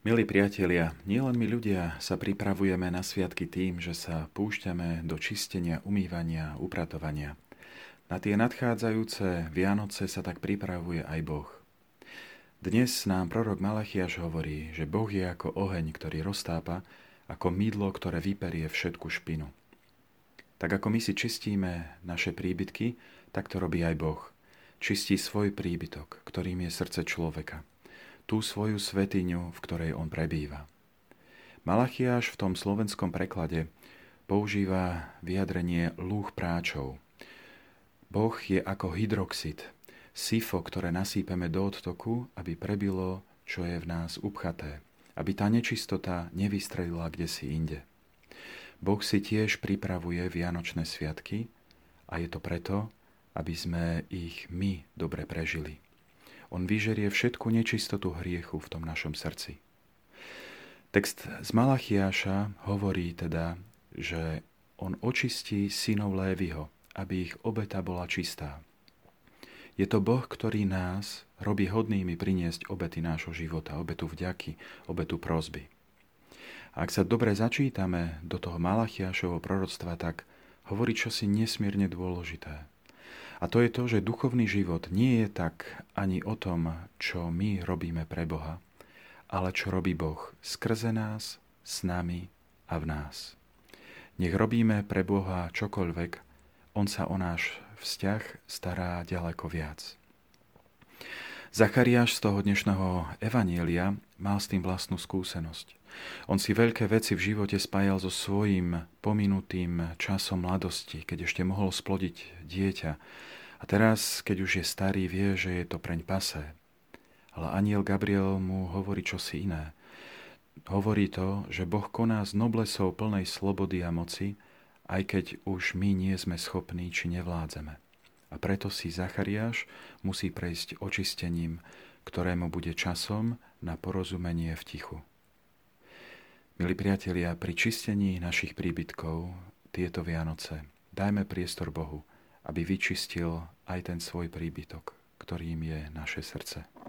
Milí priatelia, nielen my ľudia sa pripravujeme na sviatky tým, že sa púšťame do čistenia, umývania, upratovania. Na tie nadchádzajúce Vianoce sa tak pripravuje aj Boh. Dnes nám prorok Malachiaš hovorí, že Boh je ako oheň, ktorý roztápa, ako mydlo, ktoré vyperie všetku špinu. Tak ako my si čistíme naše príbytky, tak to robí aj Boh. Čistí svoj príbytok, ktorým je srdce človeka tú svoju svetiňu, v ktorej on prebýva. Malachiáš v tom slovenskom preklade používa vyjadrenie lúh práčov. Boh je ako hydroxid, sifo, ktoré nasýpeme do odtoku, aby prebilo, čo je v nás upchaté, aby tá nečistota nevystrelila kde si inde. Boh si tiež pripravuje Vianočné sviatky a je to preto, aby sme ich my dobre prežili. On vyžerie všetku nečistotu hriechu v tom našom srdci. Text z Malachiáša hovorí teda, že on očistí synov Lévyho, aby ich obeta bola čistá. Je to Boh, ktorý nás robí hodnými priniesť obety nášho života, obetu vďaky, obetu prozby. A ak sa dobre začítame do toho Malachiašovho proroctva, tak hovorí čosi nesmierne dôležité. A to je to, že duchovný život nie je tak ani o tom, čo my robíme pre Boha, ale čo robí Boh skrze nás, s nami a v nás. Nech robíme pre Boha čokoľvek, On sa o náš vzťah stará ďaleko viac. Zachariáš z toho dnešného evanielia mal s tým vlastnú skúsenosť. On si veľké veci v živote spájal so svojím pominutým časom mladosti, keď ešte mohol splodiť dieťa. A teraz, keď už je starý, vie, že je to preň pasé. Ale aniel Gabriel mu hovorí čosi iné. Hovorí to, že Boh koná s noblesou plnej slobody a moci, aj keď už my nie sme schopní či nevládzeme. A preto si Zachariáš musí prejsť očistením, ktorému bude časom na porozumenie v tichu. Milí priatelia, pri čistení našich príbytkov tieto Vianoce dajme priestor Bohu, aby vyčistil aj ten svoj príbytok, ktorým je naše srdce.